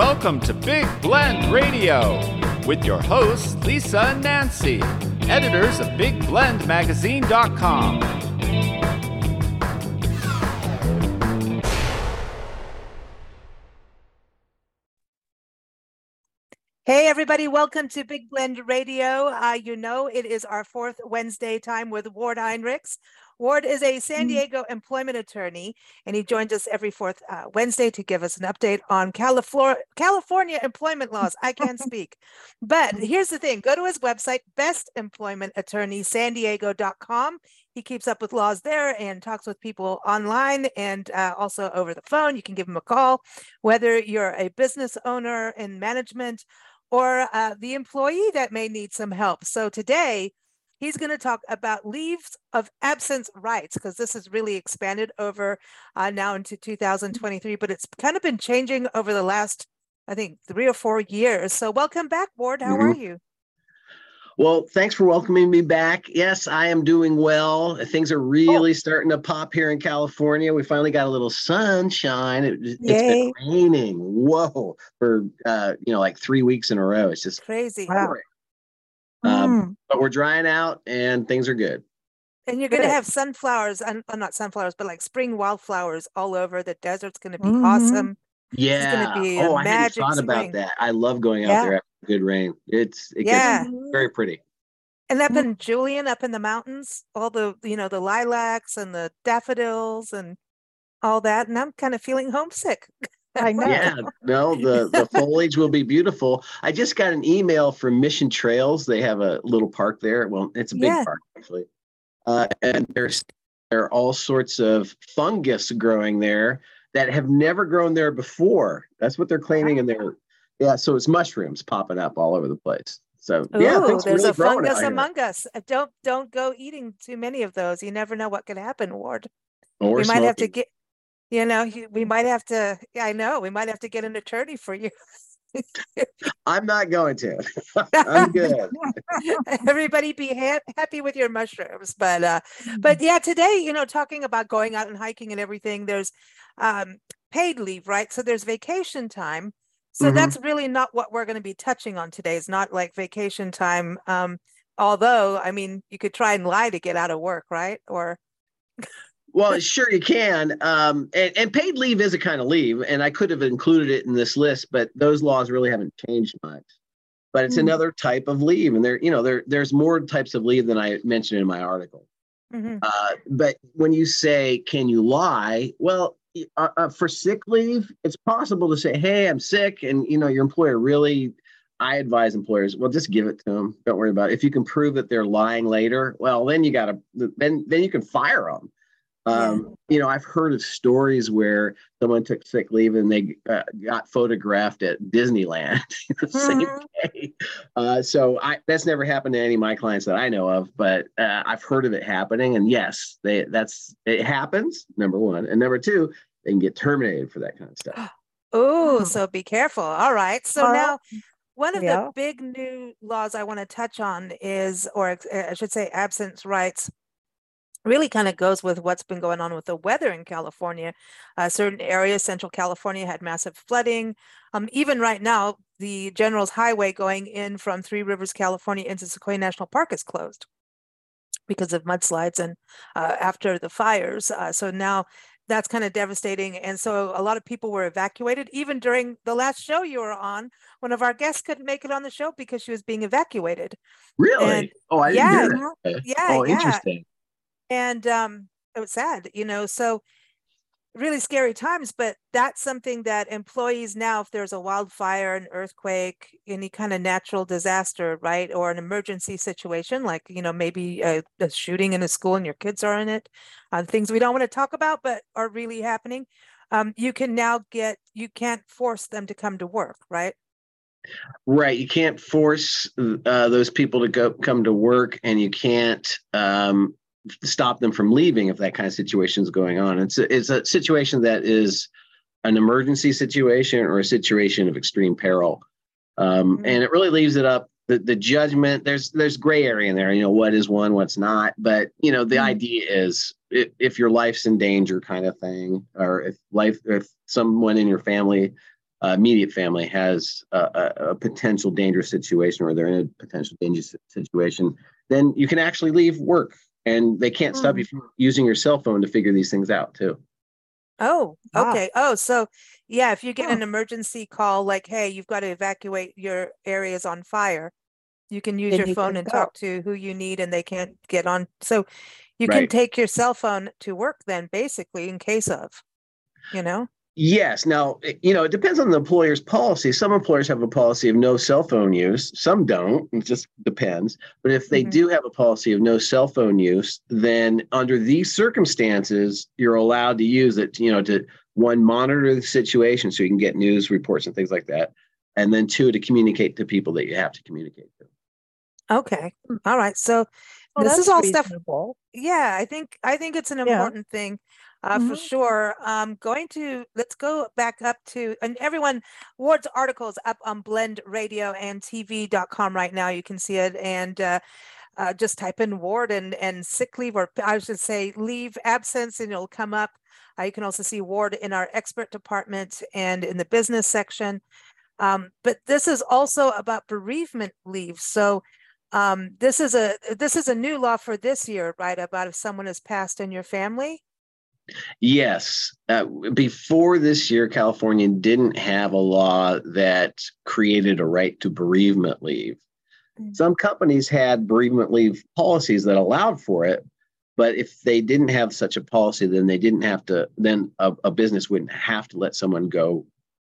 Welcome to Big Blend Radio with your hosts, Lisa and Nancy, editors of BigBlendMagazine.com. Hey, everybody, welcome to Big Blend Radio. Uh, you know, it is our fourth Wednesday time with Ward Heinrichs. Ward is a San Mm. Diego employment attorney, and he joins us every fourth uh, Wednesday to give us an update on California, California employment laws. I can't speak. But here's the thing go to his website, bestemploymentattorneysandiego.com. He keeps up with laws there and talks with people online and uh, also over the phone. You can give him a call, whether you're a business owner in management or uh, the employee that may need some help. So today, he's going to talk about leaves of absence rights because this has really expanded over uh, now into 2023, but it's kind of been changing over the last, I think, three or four years. So welcome back, Ward. How are you? Well, thanks for welcoming me back. Yes, I am doing well. Things are really starting to pop here in California. We finally got a little sunshine. It, it's Yay. been raining. Whoa, for uh, you know, like three weeks in a row. It's just Crazy. Um, Mm. but we're drying out and things are good. And you're going to have sunflowers, and uh, not sunflowers, but like spring wildflowers all over. The desert's going to be Mhm. awesome. Yeah. oh, I hadn't magic thought spring. about that. I love going out Yeah. there after good rain. It's it Yeah. gets very pretty. And up Mm. in Julian, up in the mountains, all the, you know, the lilacs and the daffodils and all that. And I'm kind of feeling homesick. I know. Yeah, no, the the foliage will be beautiful. I just got an email from Mission Trails. They have a little park there. Well, it's a big Yeah. park actually, uh, and there's there are all sorts of fungus growing there that have never grown there before. That's what they're claiming in their yeah. So it's mushrooms popping up all over the place. So yeah, Ooh, are there's really a fungus here. among us. Uh, Don't don't go eating too many of those. You never know what could happen, Ward. Or we might have to get, you know, you- we might have to. Yeah, I know. We might have to get an attorney for you. I'm not going to. I'm good. Everybody be ha- happy with your mushrooms. But uh, but yeah, today, you know, talking about going out and hiking and everything, there's um, paid leave, right? So there's vacation time. So Mhm. that's really not what we're going to be touching on today. It's not like vacation time. Um, although, I mean, you could try and lie to get out of work, right? Or Well, sure you can. Um, and, and paid leave is a kind of leave, and I could have included it in this list, but those laws really haven't changed much. But it's Mm. another type of leave, and there, you know, there there's more types of leave than I mentioned in my article. Mhm. Uh, but when you say, "Can you lie?" Well, uh, uh, for sick leave, it's possible to say, "Hey, I'm sick," and you know, your employer really. I advise employers, well, just give it to them. Don't worry about it. If you can prove that they're lying later, well, then you got to then then you can fire them. Um, You know, I've heard of stories where someone took sick leave and they uh, got photographed at Disneyland the same Mhm. day. Uh, so I, that's never happened to any of my clients that I know of, but uh, I've heard of it happening. And yes, they that's it happens. Number one, and number two, they can get terminated for that kind of stuff. Oh, so be careful. All right. So Uh, now, one of yeah. the big new laws I want to touch on is, or I should say, absence rights. Really kind of goes with what's been going on with the weather in California. Uh, certain areas, Central California, had massive flooding. Um, even right now, the General's Highway going in from Three Rivers, California, into Sequoia National Park is closed because of mudslides and uh, after the fires. Uh, so now that's kind of devastating. And so a lot of people were evacuated. Even during the last show you were on, one of our guests couldn't make it on the show because she was being evacuated. Really? And- oh, I didn't yeah, hear that. Yeah, oh, yeah. interesting. And um, it was sad, you know. So really scary times, but that's something that employees now, if there's a wildfire, an earthquake, any kind of natural disaster, right, or an emergency situation, like you know maybe a, a shooting in a school and your kids are in it, uh, things we don't want to talk about but are really happening. Um, you can now get you can't force them to come to work, right? Right. You can't force uh, those people to go come to work, and you can't um, stop them from leaving if that kind of situation is going on. It's a, it's a situation that is an emergency situation or a situation of extreme peril, um, Mhm. and it really leaves it up the, the judgment. There's there's gray area in there. You know what is one, what's not. But you know the Mhm. idea is if, if your life's in danger, kind of thing, or if life if someone in your family uh, immediate family has a, a, a, potential dangerous situation or they're in a potential dangerous situation, then you can actually leave work and they can't stop you hmm. from using your cell phone to figure these things out too. Oh, okay. Wow. Oh, so yeah, if you get an emergency call like, hey, you've got to evacuate your areas on fire, you can use then your you phone and go. talk to who you need and they can't get on. So you right. can take your cell phone to work then basically in case of, you know? Yes. Now, you know, it depends on the employer's policy. Some employers have a policy of no cell phone use. Some don't. It just depends. But if they mm-hmm. do have a policy of no cell phone use, then under these circumstances, you're allowed to use it, you know, to one, monitor the situation so you can get news reports and things like that. And then two, to communicate to people that you have to communicate to. Okay. All right. So well, this is all reasonable. stuff. Yeah, I think I think it's an important yeah. thing uh, mm-hmm. for sure. Um, going to let's go back up to and everyone Ward's article is up on blendradioandtv.com right now. You can see it and uh, uh, just type in Ward and and sick leave or I should say leave absence and it'll come up. Uh, you can also see Ward in our expert department and in the business section. Um, but this is also about bereavement leave. So um, this is a this is a new law for this year, right? About if someone has passed in your family. Yes. Uh, before this year, California didn't have a law that created a right to bereavement leave. Mm-hmm. Some companies had bereavement leave policies that allowed for it, but if they didn't have such a policy, then they didn't have to, then a, a business wouldn't have to let someone go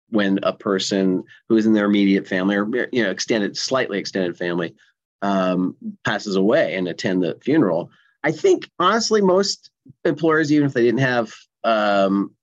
when a person who is in their immediate family or you know extended slightly extended family um, passes away and attend the funeral. I think honestly, most employers, even if they didn't have um,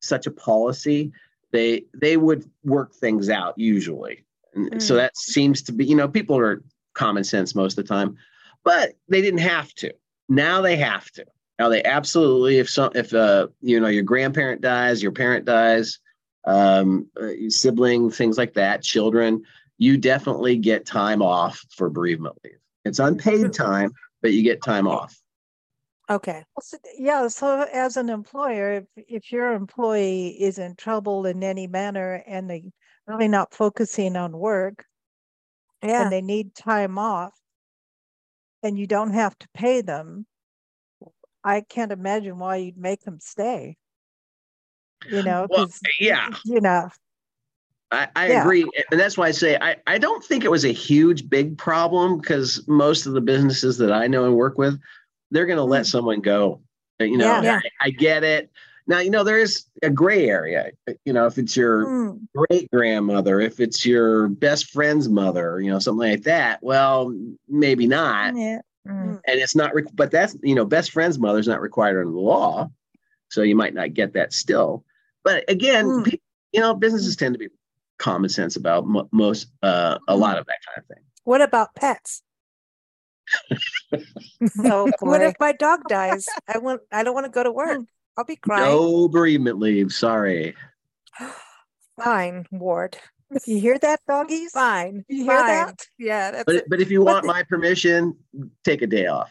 such a policy, they they would work things out usually. And mm. so that seems to be, you know, people are common sense most of the time, but they didn't have to. Now they have to. Now they absolutely, if some, if uh, you know, your grandparent dies, your parent dies, um, uh, sibling, things like that, children, you definitely get time off for bereavement leave. It's unpaid time, but you get time off. Okay. Yeah. So as an employer, if, if your employee is in trouble in any manner and they're really not focusing on work yeah. and they need time off and you don't have to pay them, I can't imagine why you'd make them stay. You know, well, yeah. You know, I, I yeah. agree. And that's why I say I, I don't think it was a huge, big problem because most of the businesses that I know and work with, they're going to let mm. someone go. Uh, you know, yeah. I, I, get it. Now, you know, there is a gray area. You know, if it's your mm. great grandmother, if it's your best friend's mother, you know, something like that, well, maybe not. Yeah. Mm. And it's not, but that's, you know, best friend's mother is not required under the law. So you might not get that still. But again, mm. people, you know, businesses tend to be common sense about m- most uh, a hmm. lot of that kind of thing. What about pets? oh, what if my dog dies? I want. I don't want to go to work. I'll be crying. No bereavement leave. Sorry. Fine, Ward. If You hear that, doggies? Fine. You hear Fine. that? Yeah. That's but, it. but if you want my permission, take a day off.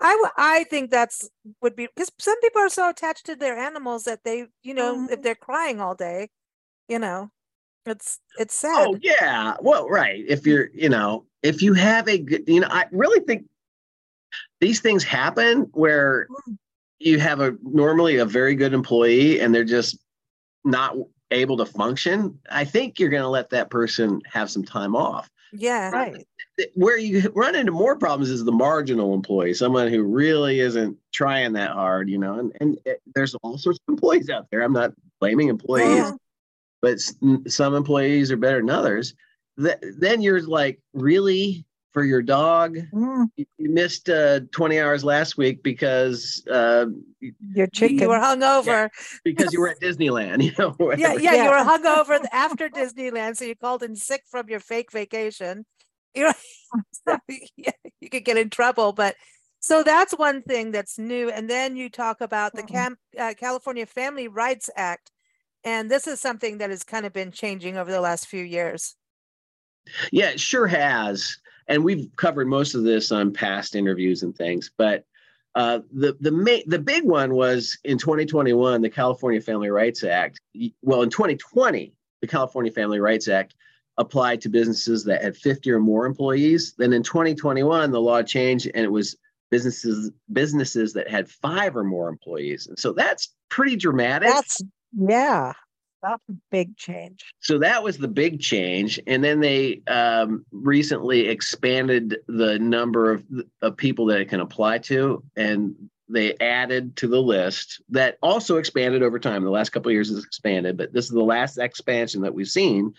I, w- I think that's would be because some people are so attached to their animals that they, you know, mm-hmm. if they're crying all day, you know, it's it's sad. Oh yeah. Well, right. If you're, you know, if you have a good, you know, I really think these things happen where mm. you have a normally a very good employee and they're just not able to function. I think you're going to let that person have some time off. Yeah. Right. Where you run into more problems is the marginal employee, someone who really isn't trying that hard, you know, and, and it, there's all sorts of employees out there. I'm not blaming employees. Yeah but some employees are better than others. Th- then you're like, really? For your dog, mm. you, missed uh, 20 hours last week because uh, your chicken you were hungover yeah, because you were at Disneyland. You know, yeah, yeah, yeah, you were hungover after Disneyland, so you called in sick from your fake vacation. You know, so, yeah, you could get in trouble, but so that's one thing that's new. And then you talk about the Cam- uh, California Family Rights Act, and this is something that has kind of been changing over the last few years. Yeah, it sure has. And we've covered most of this on past interviews and things. But uh, the the main, the big one was in 2021, the California Family Rights Act. Well, in 2020, the California Family Rights Act applied to businesses that had 50 or more employees. Then in 2021, the law changed and it was businesses businesses that had five or more employees. And so that's pretty dramatic. That's yeah. That's a big change. So that was the big change, and then they um, recently expanded the number of, of people that it can apply to, and they added to the list that also expanded over time. The last couple of years has expanded, but this is the last expansion that we've seen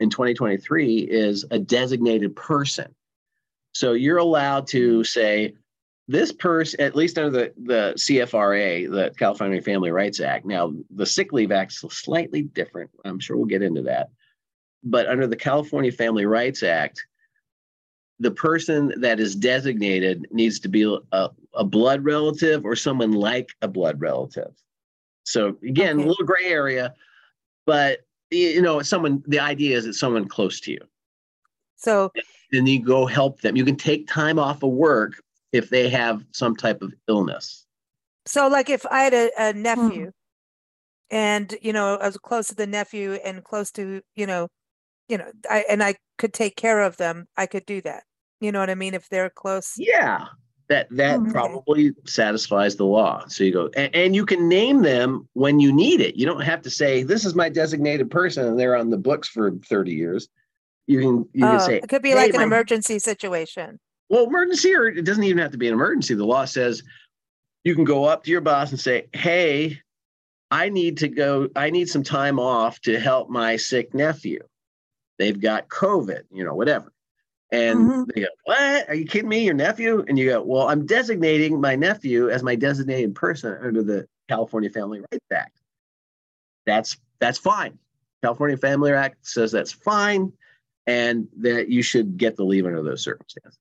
in 2023 is a designated person. So you're allowed to say, this person, at least under the, the CFRA, the California Family Rights Act, now the Sick Leave Act is slightly different. I'm sure we'll get into that. But under the California Family Rights Act, the person that is designated needs to be a, a blood relative or someone like a blood relative. So again, okay. a little gray area, but you know, someone. The idea is it's someone close to you. So then you go help them. You can take time off of work if they have some type of illness. So, like if I had a, a nephew, hmm. and you know, I was close to the nephew and close to you know, you know, I and I could take care of them, I could do that. You know what I mean? If they're close. Yeah, that that okay. probably satisfies the law. So you go, and, and, you can name them when you need it. You don't have to say this is my designated person, and they're on the books for thirty years. You can you oh, can say it could be hey, like an my, emergency situation. Well, emergency, or it doesn't even have to be an emergency. The law says you can go up to your boss and say, Hey, I need to go, I need some time off to help my sick nephew. They've got COVID, you know, whatever. And mm-hmm. they go, What? Are you kidding me? Your nephew? And you go, Well, I'm designating my nephew as my designated person under the California Family Rights Act. That's that's fine. California Family Act says that's fine and that you should get the leave under those circumstances.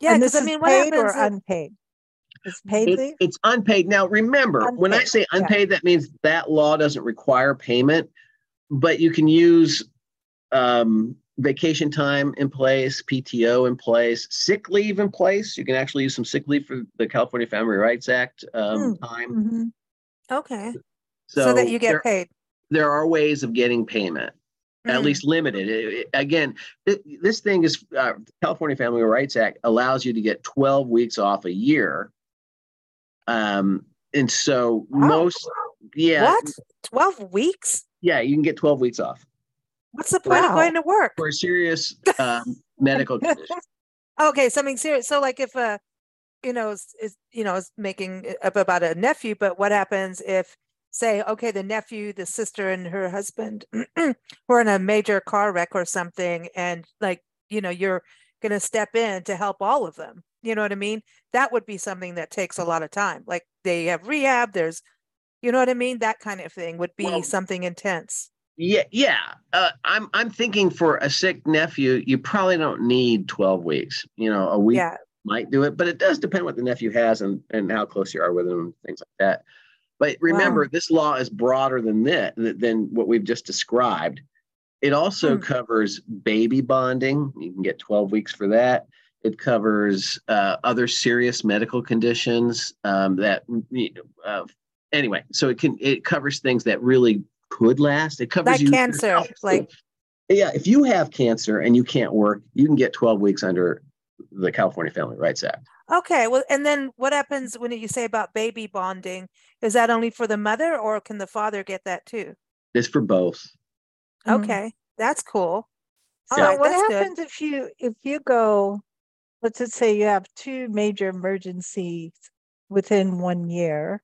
Yeah, because I mean, what paid happens? Or unpaid? It's paid it, It's unpaid. Now, remember, unpaid. when I say unpaid, yeah. that means that law doesn't require payment, but you can use um, vacation time in place, PTO in place, sick leave in place. You can actually use some sick leave for the California Family Rights Act um, mm. time. Mm-hmm. Okay. So, so, that you get there, paid. There are ways of getting payment mm. at least limited. It, it, again, it, this thing is uh, California Family Rights Act allows you to get 12 weeks off a year. Um, and so wow. most, yeah. What? 12 weeks? Yeah, you can get 12 weeks off. What's the point wow. of going to work? For a serious um, medical condition. Okay, something serious. So, like, if a, uh, you know, is, is you know is making up about a nephew, but what happens if say, okay, the nephew, the sister, and her husband were in a major car wreck or something, and like, you know, you're going to step in to help all of them. You know what I mean? That would be something that takes a lot of time. Like they have rehab, there's, you know what I mean? That kind of thing would be well, something intense. Yeah, yeah. Uh, I'm I'm thinking for a sick nephew, you probably don't need 12 weeks. You know, a week yeah. might do it, but it does depend what the nephew has and and how close you are with him, things like that. But remember, wow. this law is broader than that, than what we've just described. It also hmm. covers baby bonding. You can get 12 weeks for that. It covers uh, other serious medical conditions um, that, uh, anyway, so it can, it covers things that really could last. It covers like cancer, like, yeah, if you have cancer and you can't work, you can get 12 weeks under the California Family Rights Act. Okay, well, and then what happens when you say about baby bonding? Is that only for the mother, or can the father get that too? It's for both. Okay, mm-hmm. that's cool. So right, what happens good. if you if you go? Let's just say you have two major emergencies within one year,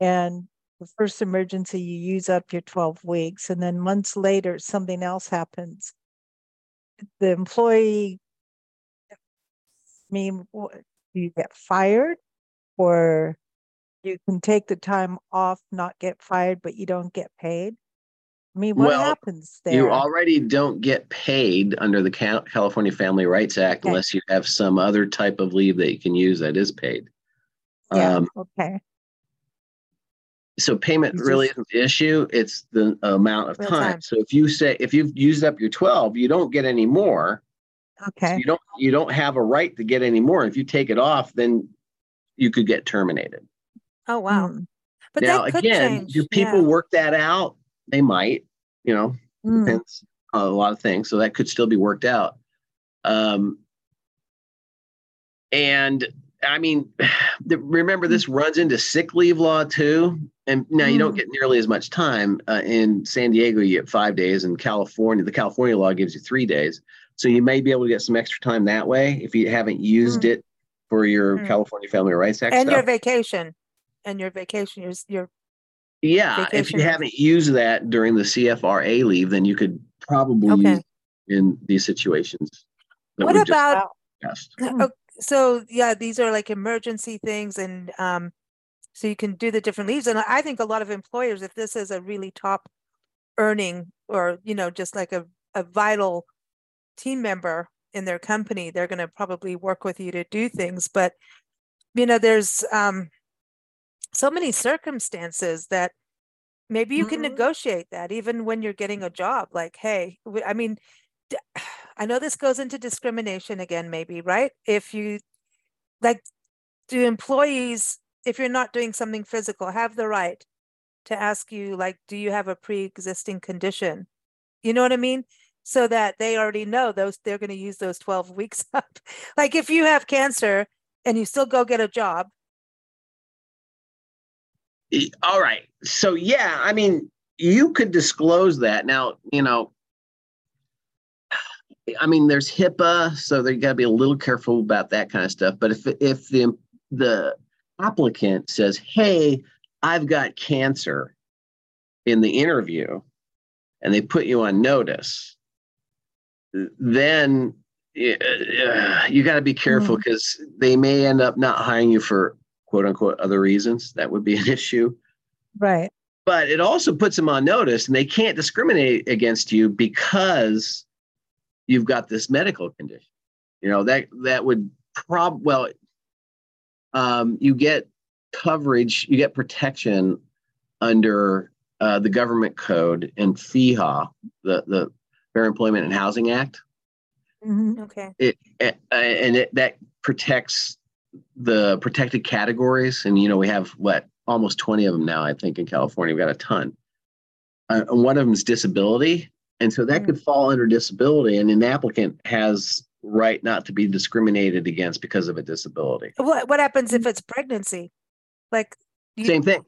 and the first emergency you use up your twelve weeks, and then months later something else happens. The employee I mean, do you get fired or you can take the time off, not get fired, but you don't get paid? I mean, what well, happens there? You already don't get paid under the California Family Rights Act okay. unless you have some other type of leave that you can use that is paid. Yeah, um, okay. So payment really isn't the issue; it's the amount of time. time. So if you say if you've used up your twelve, you don't get any more. Okay. So you don't you don't have a right to get any more. If you take it off, then you could get terminated. Oh wow. Mm. But now again, change. do people yeah. work that out? They might, you know. Mm. Depends on a lot of things. So that could still be worked out. Um, and I mean, the, remember this runs into sick leave law too. And now you don't mm. get nearly as much time. Uh, in San Diego, you get five days. In California, the California law gives you three days. So you may be able to get some extra time that way if you haven't used mm. it for your mm. California Family Rights Act and stuff. your vacation, and your vacation, your your yeah. Vacation. If you haven't used that during the CFRA leave, then you could probably okay. use in these situations. What about? so yeah, these are like emergency things, and um, so you can do the different leaves. And I think a lot of employers, if this is a really top earning or you know just like a, a vital team member in their company, they're going to probably work with you to do things. But you know, there's um, so many circumstances that maybe you mm-hmm. can negotiate that even when you're getting a job. Like, hey, I mean, I know this goes into discrimination again, maybe, right? If you like, do employees, if you're not doing something physical, have the right to ask you, like, do you have a pre existing condition? You know what I mean? So that they already know those, they're going to use those 12 weeks up. like, if you have cancer and you still go get a job. All right. So, yeah, I mean, you could disclose that. Now, you know, I mean, there's HIPAA, so they got to be a little careful about that kind of stuff. But if if the the applicant says, "Hey, I've got cancer," in the interview, and they put you on notice, then uh, you got to be careful because mm. mm-hmm. they may end up not hiring you for quote unquote other reasons. That would be an issue. Right. But it also puts them on notice, and they can't discriminate against you because you've got this medical condition. You know that that would prob well, um, you get coverage, you get protection under uh, the government code and FEHA, the the Fair Employment and Housing Act. Mm-hmm. Okay. It, it and it that protects the protected categories, and you know we have what almost twenty of them now. I think in California we've got a ton. Uh, and one of them is disability, and so that mm. could fall under disability, and an applicant has right not to be discriminated against because of a disability. What what happens if it's pregnancy? Like you, same thing.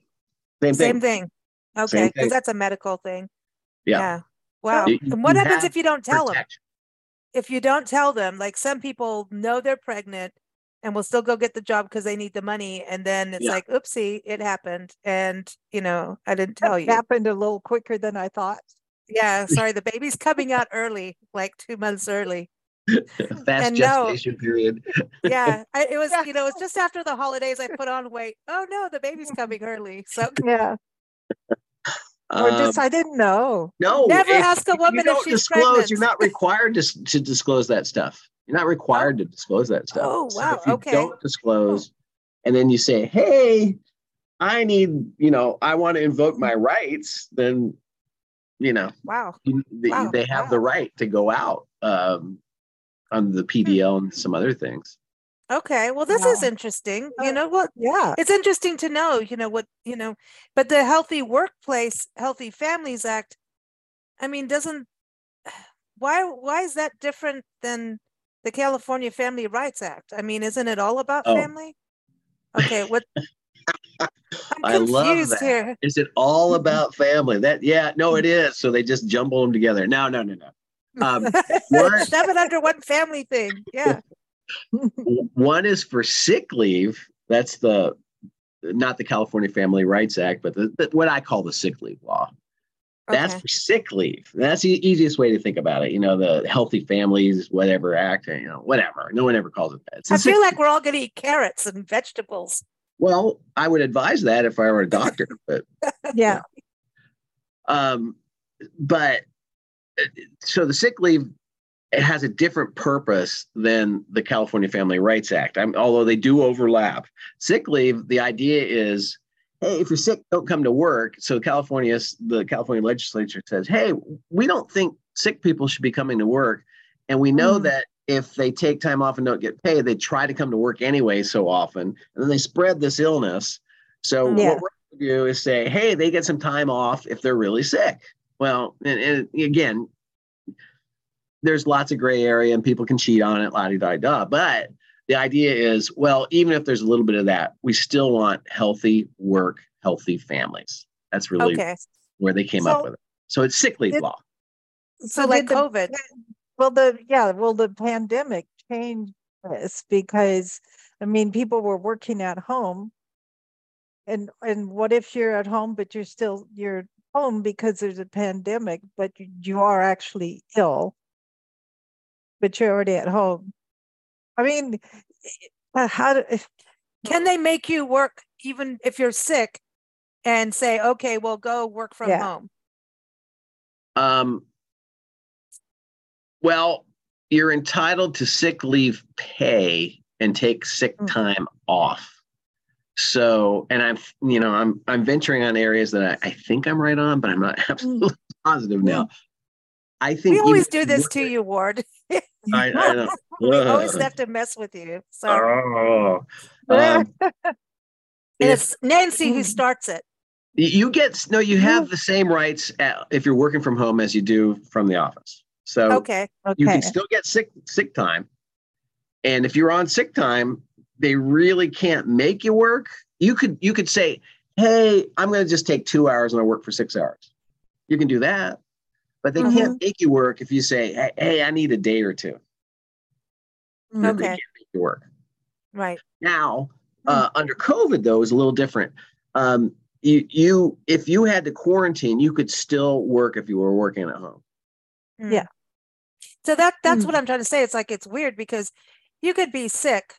Same, same thing. thing. Okay, because that's a medical thing. Yeah. yeah. Wow. You, and what happens if you don't tell protection. them? If you don't tell them, like some people know they're pregnant and will still go get the job because they need the money, and then it's yeah. like, oopsie, it happened, and you know, I didn't tell you. Happened a little quicker than I thought. Yeah, sorry, the baby's coming out early, like two months early. Fast and gestation no, period. yeah, I, it was. You know, it was just after the holidays. I put on weight. Oh no, the baby's coming early. So yeah. Or just um, I didn't know. No, never if, ask a woman if, if she's disclose. Pregnant. You're not required to to disclose that stuff. You're not required oh. to disclose that stuff. Oh wow. So if you okay. Don't disclose, and then you say, "Hey, I need, you know, I want to invoke my rights," then you know, wow, they, wow. they have wow. the right to go out um, on the PDL and some other things. Okay, well, this is interesting. You know what? Yeah, it's interesting to know. You know what? You know, but the Healthy Workplace, Healthy Families Act. I mean, doesn't why why is that different than the California Family Rights Act? I mean, isn't it all about oh. family? Okay, what I love that. Here. Is it all about family? That yeah, no, it is. So they just jumble them together. No, no, no, no. Um, it under one family thing. Yeah. One is for sick leave. That's the not the California Family Rights Act, but the, the, what I call the sick leave law. That's okay. for sick leave. That's the easiest way to think about it. You know, the Healthy Families, whatever act, you know, whatever. No one ever calls it that. I feel like we're all going to eat carrots and vegetables. Well, I would advise that if I were a doctor, but yeah. Um, but uh, so the sick leave it has a different purpose than the California Family Rights Act. I'm, although they do overlap. Sick leave, the idea is, hey, if you're sick, don't come to work. So California, the California legislature says, hey, we don't think sick people should be coming to work, and we know mm. that if they take time off and don't get paid, they try to come to work anyway so often, and then they spread this illness. So yeah. what we're going to do is say, hey, they get some time off if they're really sick. Well, and, and again, there's lots of gray area and people can cheat on it, la di da da. But the idea is, well, even if there's a little bit of that, we still want healthy work, healthy families. That's really okay. where they came so, up with it. So it's sick leave it, law. So, so like COVID. The, well, the yeah, well, the pandemic changed this because I mean, people were working at home, and and what if you're at home but you're still you're home because there's a pandemic, but you, you are actually ill, but you're already at home. I mean, uh, how do, can they make you work even if you're sick and say, okay, well, go work from yeah. home? Um, well, you're entitled to sick leave pay and take sick mm. time off. So, and I'm, you know, I'm, I'm venturing on areas that I, I think I'm right on, but I'm not absolutely mm. positive now. I think we always do this to you, Ward. I, I know. we always have to mess with you. So, oh, um, it's Nancy who mm. starts it. You get no. You have the same rights at, if you're working from home as you do from the office. So okay, okay. you can still get sick sick time, and if you're on sick time, they really can't make you work. You could you could say, "Hey, I'm going to just take two hours and I work for six hours." You can do that, but they mm-hmm. can't make you work if you say, "Hey, hey I need a day or two. Okay. They can't make you work. Right now, uh, under COVID though is a little different. Um, you you if you had to quarantine, you could still work if you were working at home. Yeah. So that that's mm. what I'm trying to say. It's like it's weird because you could be sick,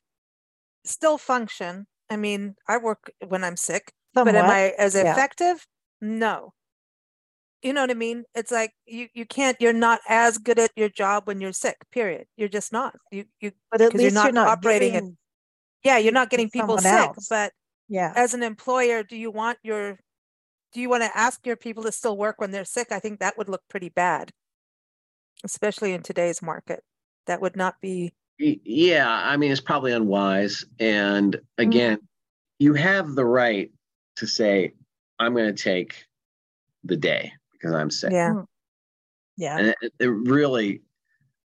still function. I mean, I work when I'm sick, Somewhat. but am I as yeah. effective? No. You know what I mean? It's like you you can't. You're not as good at your job when you're sick. Period. You're just not. You you. But at least you're not, you're not operating. Getting, it. yeah, you're not getting people sick. Else. But yeah, as an employer, do you want your do you want to ask your people to still work when they're sick? I think that would look pretty bad especially in today's market. That would not be. Yeah, I mean, it's probably unwise. And mm-hmm. again, mm-hmm. you have the right to say, I'm going to take the day because I'm sick. Yeah. Mm. Yeah. And it, it really,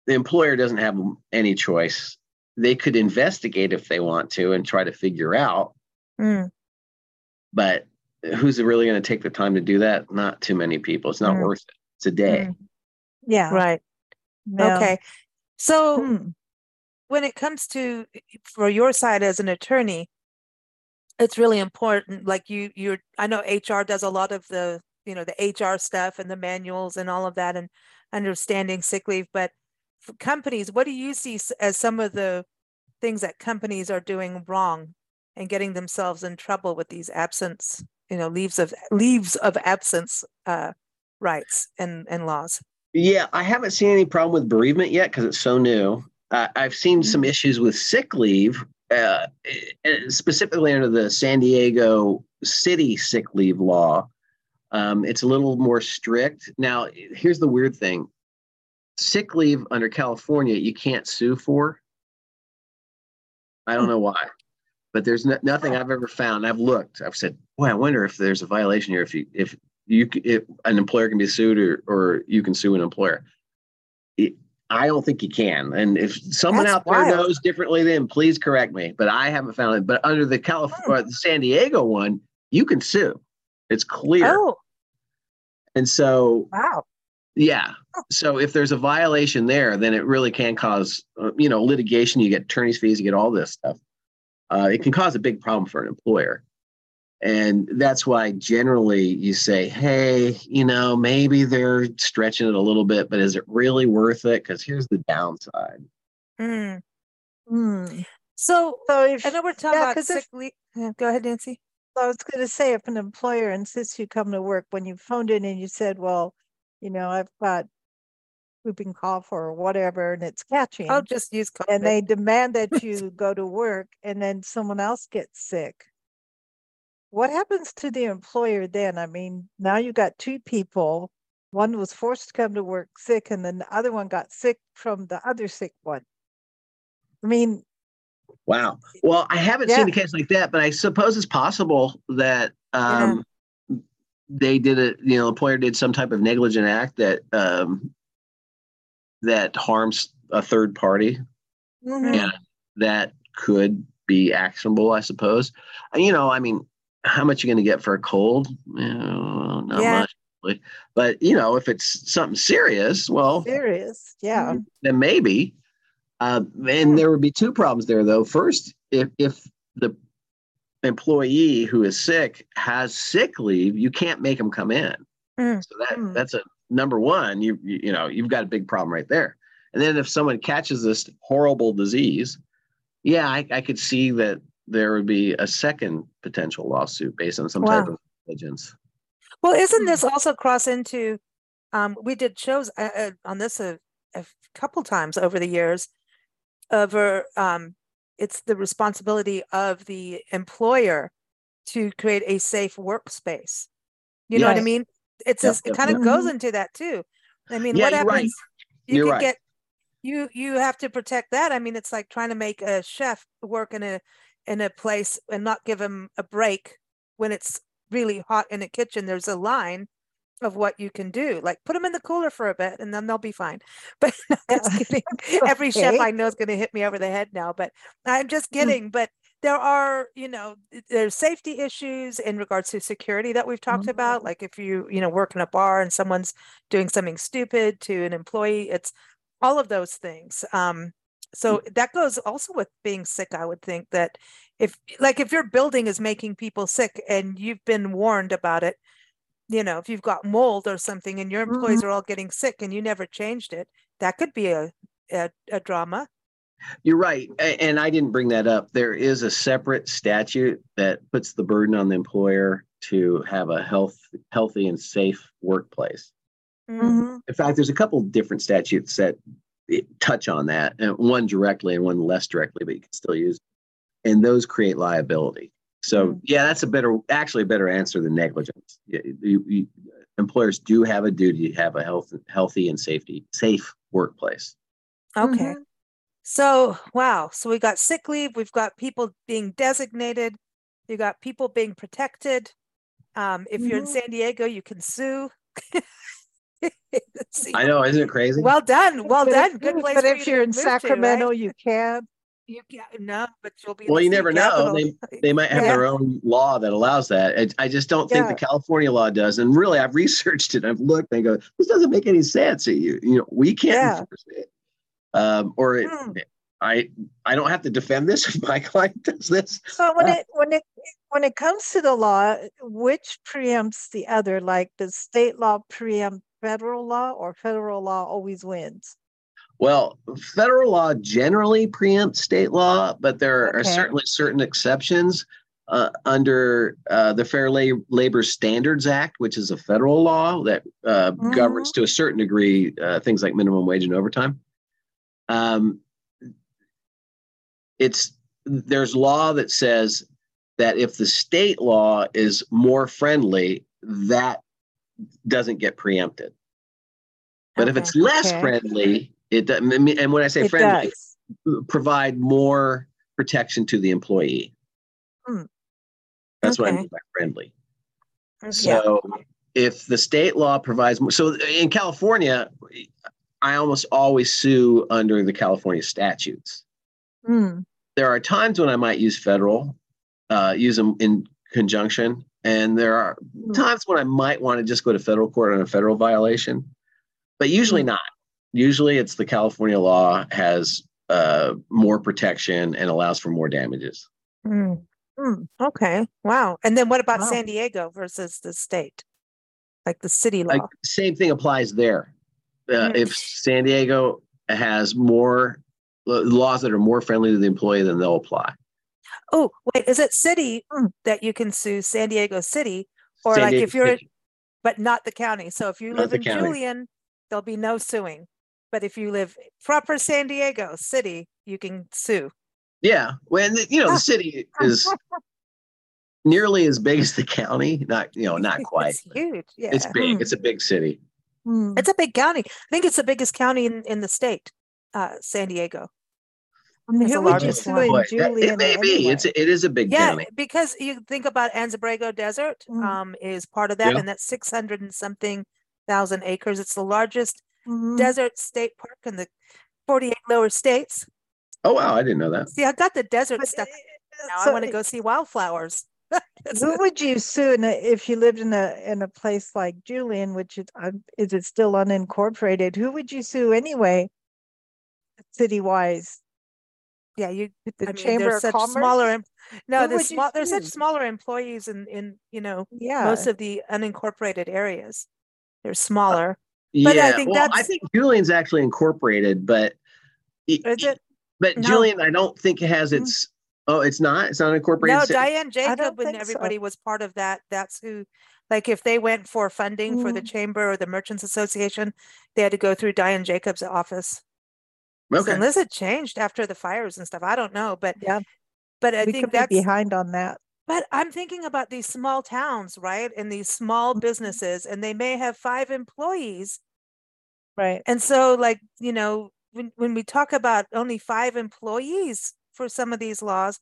the employer doesn't have any choice. They could investigate if they want to and try to figure out. Mm. But who's really going to take the time to do that? Not too many people. It's not mm. worth it. It's a day. Mm. Yeah. Right. Yeah. Okay. So hmm. when it comes to for your side as an attorney, it's really important. Like you, you're, I know HR does a lot of the, you know, the HR stuff and the manuals and all of that and understanding sick leave. But for companies, what do you see as some of the things that companies are doing wrong and getting themselves in trouble with these absence, you know, leaves of leaves of absence uh, rights and, and laws? Yeah, I haven't seen any problem with bereavement yet because it's so new. Uh, I've seen some mm-hmm. issues with sick leave, uh, specifically under the San Diego city sick leave law. Um, it's a little more strict. Now, here's the weird thing sick leave under California, you can't sue for. I don't hmm. know why, but there's no, nothing I've ever found. I've looked. I've said, "Boy, I wonder if there's a violation here. If you if you if an employer can be sued or or you can sue an employer. It, I don't think you can. And if someone That's out there wild. knows differently, then please correct me. But I haven't found it. But under the California, the San Diego one, you can sue. It's clear. Oh. And so, wow. Yeah. So if there's a violation there, then it really can cause, uh, you know, litigation. You get attorney's fees. You get all this stuff. Uh, it can cause a big problem for an employer. And that's why generally you say, hey, you know, maybe they're stretching it a little bit, but is it really worth it? Because here's the downside. Mm. Mm. So, so if, I know we're talking yeah, about sick leave. Yeah, go ahead, Nancy. I was going to say, if an employer insists you come to work, when you phoned in and you said, well, you know, I've got whooping cough or whatever, and it's oh, catching. I'll just use COVID. And they demand that you go to work, and then someone else gets sick what happens to the employer then? I mean, now you got two people. One was forced to come to work sick, and then the other one got sick from the other sick one. I mean, wow. Well, I haven't yeah. seen a case like that, but I suppose it's possible that um, yeah. they did it, you know, the employer did some type of negligent act that um, that harms a third party, Mhm. and that could be actionable, I suppose. You know, I mean, how much you going to get for a cold? You know, not Yeah. much. But you know, if it's something serious, well, Serious, yeah. Then maybe. Uh, and there would be two problems there, though. First, if if the employee who is sick has sick leave, you can't make them come in. Mm. So that Mm. that's a number one. You, you you know you've got a big problem right there. And then if someone catches this horrible disease, yeah, I, I could see that there would be a second potential lawsuit based on some type of negligence. Well, isn't Hmm. this also cross into? Um, we did shows uh, uh, on this a, a couple times over the years. Over, um, it's the responsibility of the employer to create a safe workspace. You know what I mean? It's Yep, a, it kind of yep. goes Mhm. into that too. I mean, Yeah, what you're right. happens? You could right. get you you have to protect that. I mean, it's like trying to make a chef work in a in a place and not give him a break when it's really hot in a kitchen. There's a line of what you can do. Like put them in the cooler for a bit and then they'll be fine. But kidding. Every chef I know is going to hit me over the head now, but I'm just Mm. kidding. But there are, you know, there's safety issues in regards to security that we've talked about. Mhm. Like if you, you know, work in a bar and someone's doing something stupid to an employee, it's all of those things. Um, so that goes also with being sick. I would think that if, like, if your building is making people sick and you've been warned about it, you know, if you've got mold or something and your employees are all getting sick and you never changed it, that could be a a, a drama. You're right. And I didn't bring that up. There is a separate statute that puts the burden on the employer to have a health, healthy and safe workplace. Mm. Mhm. In fact, there's a couple different statutes that eh, touch on that, and one directly and one less directly, but you can still use. And those create liability. So Mm. yeah, that's a better, actually a better answer than negligence. You- you- employers do have a duty to have a health, healthy and safety, safe workplace. Okay. Mhm. So, wow. So we got sick leave, we've got people being designated, you got people being protected. Um, if you're in Mhm. San Diego, you can sue. I know, isn't it crazy? Well done, well But done. if- Good place. But if you to you're in move to, right? Sacramento, you can. You can't, no, but you'll be. Well, you never know. They, they might have their own law that allows that. I, I just don't think the California law does. And really, I've researched it. I've looked. and I go, this doesn't make any sense. You, you know, we can't Yeah. enforce it. Um, or it, Hmm. I, I don't have to defend this if my client does this. So when Uh, it when it when it comes to the law, which preempts the other? Like does state law preempt federal law, or federal law always wins? Well, federal law generally preempts state law, but there are certainly certain exceptions uh, under uh, the Fair La- Labor Standards Act, which is a federal law that uh, governs to a certain degree uh, things like minimum wage and overtime. Um, it's there's law that says that if the state law is more friendly, that doesn't get preempted. But if it's less Okay. friendly, it doesn't. I mean, And when I say It friendly, provide more protection to the employee. Hmm. That's what I Okay. mean by friendly. Okay. So if the state law provides more, so in California, I almost always sue under the California statutes. Mm, There are times when I might use federal, uh, use them in conjunction, and there are mm, times when I might want to just go to federal court on a federal violation, but usually Mm. not. Usually, it's the California law has uh, more protection and allows for more damages. Mm, mm. Okay, wow. And then what about Wow. San Diego versus the state? Like the city Like law? same thing applies there. Uh, Mm. If San Diego has more laws that are more friendly to the employee, then they'll apply. Oh, wait, is it city Mm. that you can sue San Diego City? Or San like Diego if you're, City. but not the county. So if you Not live in county. Julian, there'll be no suing. But if you live proper San Diego City, you can sue. yeah, when you know the city is nearly as big as the county. Not you know not quite. It's huge. Yeah. It's big. It's a big city. mm. It's a big county. I think it's the biggest county in, in the state, uh, San Diego. I mean, who the would you largest sue in Julian it may be. anyway? It's it is a big Yeah, county. because you think about Anza-Borrego Desert Mm. um, is part of that, Yeah. and that's 600 and something thousand acres. It's the largest Mhm. desert state park in the 48 lower states. Oh wow, I didn't know that. See, I got the desert But, stuff uh, now. I want to go see wildflowers. Who would you sue in a, if you lived in a in a place like Julian, which is um, is it still unincorporated? Who would you sue anyway? City wise, yeah, you. the I Chamber there's of such Commerce. smaller. em- No, Who there's small. There's such smaller employees in in you know yeah, most of the unincorporated areas. They're smaller. But I yeah, think well, I that's- think Julian's actually incorporated, but it- Is it? but No. Julian, I don't think it has Mm. its. Oh, it's not. It's not incorporated. No, city? Diane Jacob and think so. everybody was part of that. That's who, like, if they went for funding for the Mm. chamber or the Merchants Association, they had to go through Diane Jacob's office. So Okay. unless it changed after the fires and stuff, I don't know, but Yeah. but I we think could be that's. behind on that. But I'm thinking about these small towns, right, and these small Mhm. businesses, and they may have five employees, Right. and so like you know when when we talk about only five employees for some of these laws,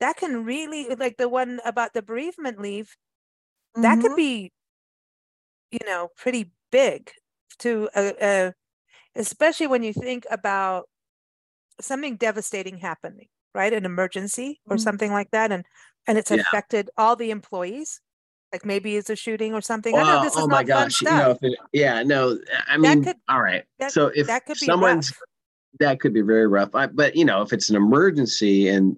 that can really like the one about the bereavement leave that Mhm. could be you know pretty big to uh, uh, especially when you think about something devastating happening right an emergency or Mhm. something like that and and it's Yeah. affected all the employees like maybe it's a shooting or something i know this is oh my gosh! You stuff know, if it, yeah, no. I mean, could- all right. that- so if that could be someone's rough. that could be very rough. I, but you know, if it's an emergency and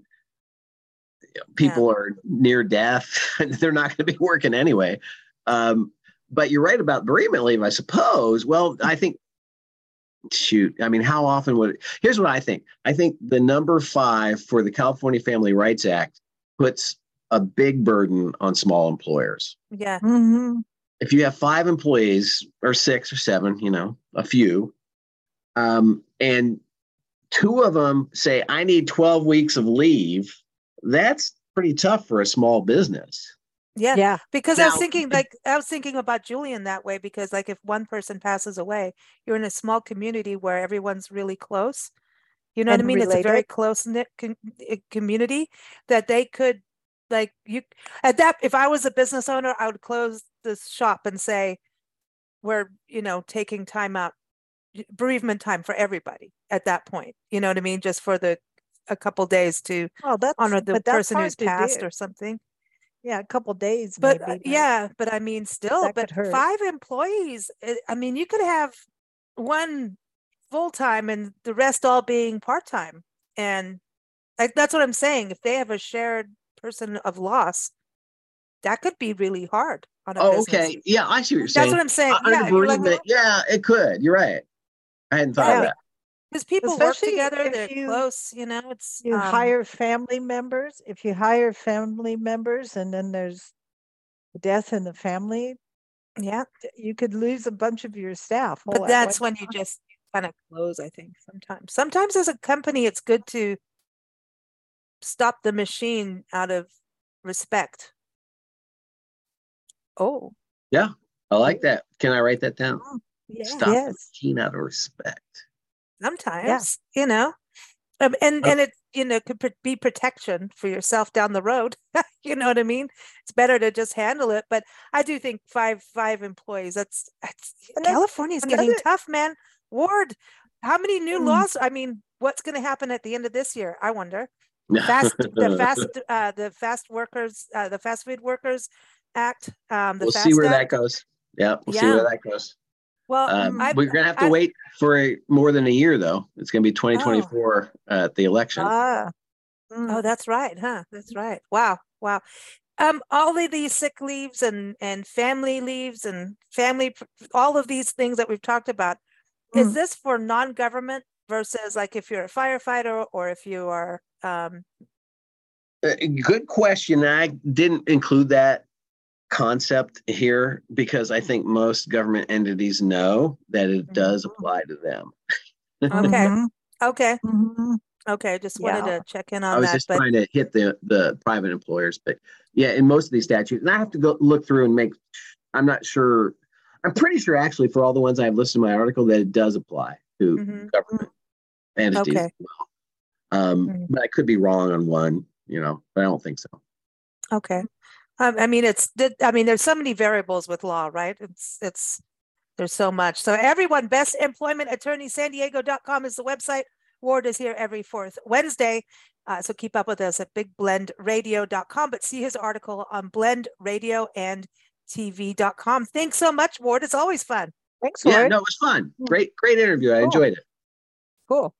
people are near death, they're not going to be working anyway. Um, but you're right about bereavement leave, I suppose. Well, I think, shoot, I mean, how often would? Here's what I think. I think the number five for the California Family Rights Act puts a big burden on small employers. yeah Mhm. If you have five employees or six or seven, you know, a few, um, and two of them say, I need 12 weeks of leave, that's pretty tough for a small business. yeah Yeah. because i was thinking like i was thinking about julian that way because like if one person passes away you're in a small community where everyone's really close you know what i mean? It's a very close knit com- eh, community that they could like you at that if i was a business owner i would close this shop and say we're you know taking time out bereavement time for everybody at that point. You know what i mean? Just for the a couple days to Well, that's honor the person who's passed or something. Yeah, a couple days. but maybe, uh, yeah but i mean still but five employees uh, i mean you could have one full-time and the rest all being part-time and like that's what i'm saying if they have a shared person of loss that could be really hard on a Oh, business. okay. Yeah, I see what you're saying. that's what i'm saying under yeah you're like, bereavement, yeah, it could. You're right. I hadn't thought of that. because people work together they're you- close you know it's you um, hire family members if you hire family members and then there's death in the family yeah you could lose a bunch of your staff but at that's one when you just kind of close i think sometimes. Sometimes as a company it's good to stop the machine out of respect. Oh. Yeah. I like that. Can I write that down? yeah Stop the machine out of respect. sometimes you know? Um, and Uh, and it you know could be protection for yourself down the road you know what i mean? It's better to just handle it but i do think five five employees that's, that's And then california's getting tough man ward how many new Mm. laws i mean what's going to happen at the end of this year i wonder fast the fast uh the fast workers uh the fast food workers act um the we'll fast see where that goes. Yeah, we'll see Yeah. where that goes. well Um, I, we're gonna have to I- wait for a- more than a year, though. It's gonna be 2024 uh, at the election. ah Oh, mm, that's right, huh? That's right. Wow, wow. Um, all of these sick leaves and and family leaves and family, all of these things that we've talked about. Is Mm. this for non-government versus like if you're a firefighter or if you are um Uh, good question. I didn't include that concept here because I think most government entities know that it does Mhm. apply to them. Okay. okay okay, mhm. okay. Just wanted Yeah. to check in on the I was that, just but trying to hit the the private employers, but yeah, in most of these statutes, and I have to go look through and make. I'm not sure. I'm pretty sure actually for all the ones I've listed in my article that it does apply to Mhm. government entities. Okay. Um, mm-hmm. But I could be wrong on one, you know, but I don't think so. Okay. Um, I mean, it's, I mean, there's so many variables with law, right? It's, it's, there's so much. So everyone, best employment attorney San Diego.com is the website. Ward is here every fourth Wednesday. Uh, so keep up with us at bigblendradio.com, but see his article on blend radio and TV.com. Thanks so much, Ward. It's always fun. Thanks, Ward. Yeah, no, it was fun. Mm. Great, great interview. I cool. enjoyed it. Cool.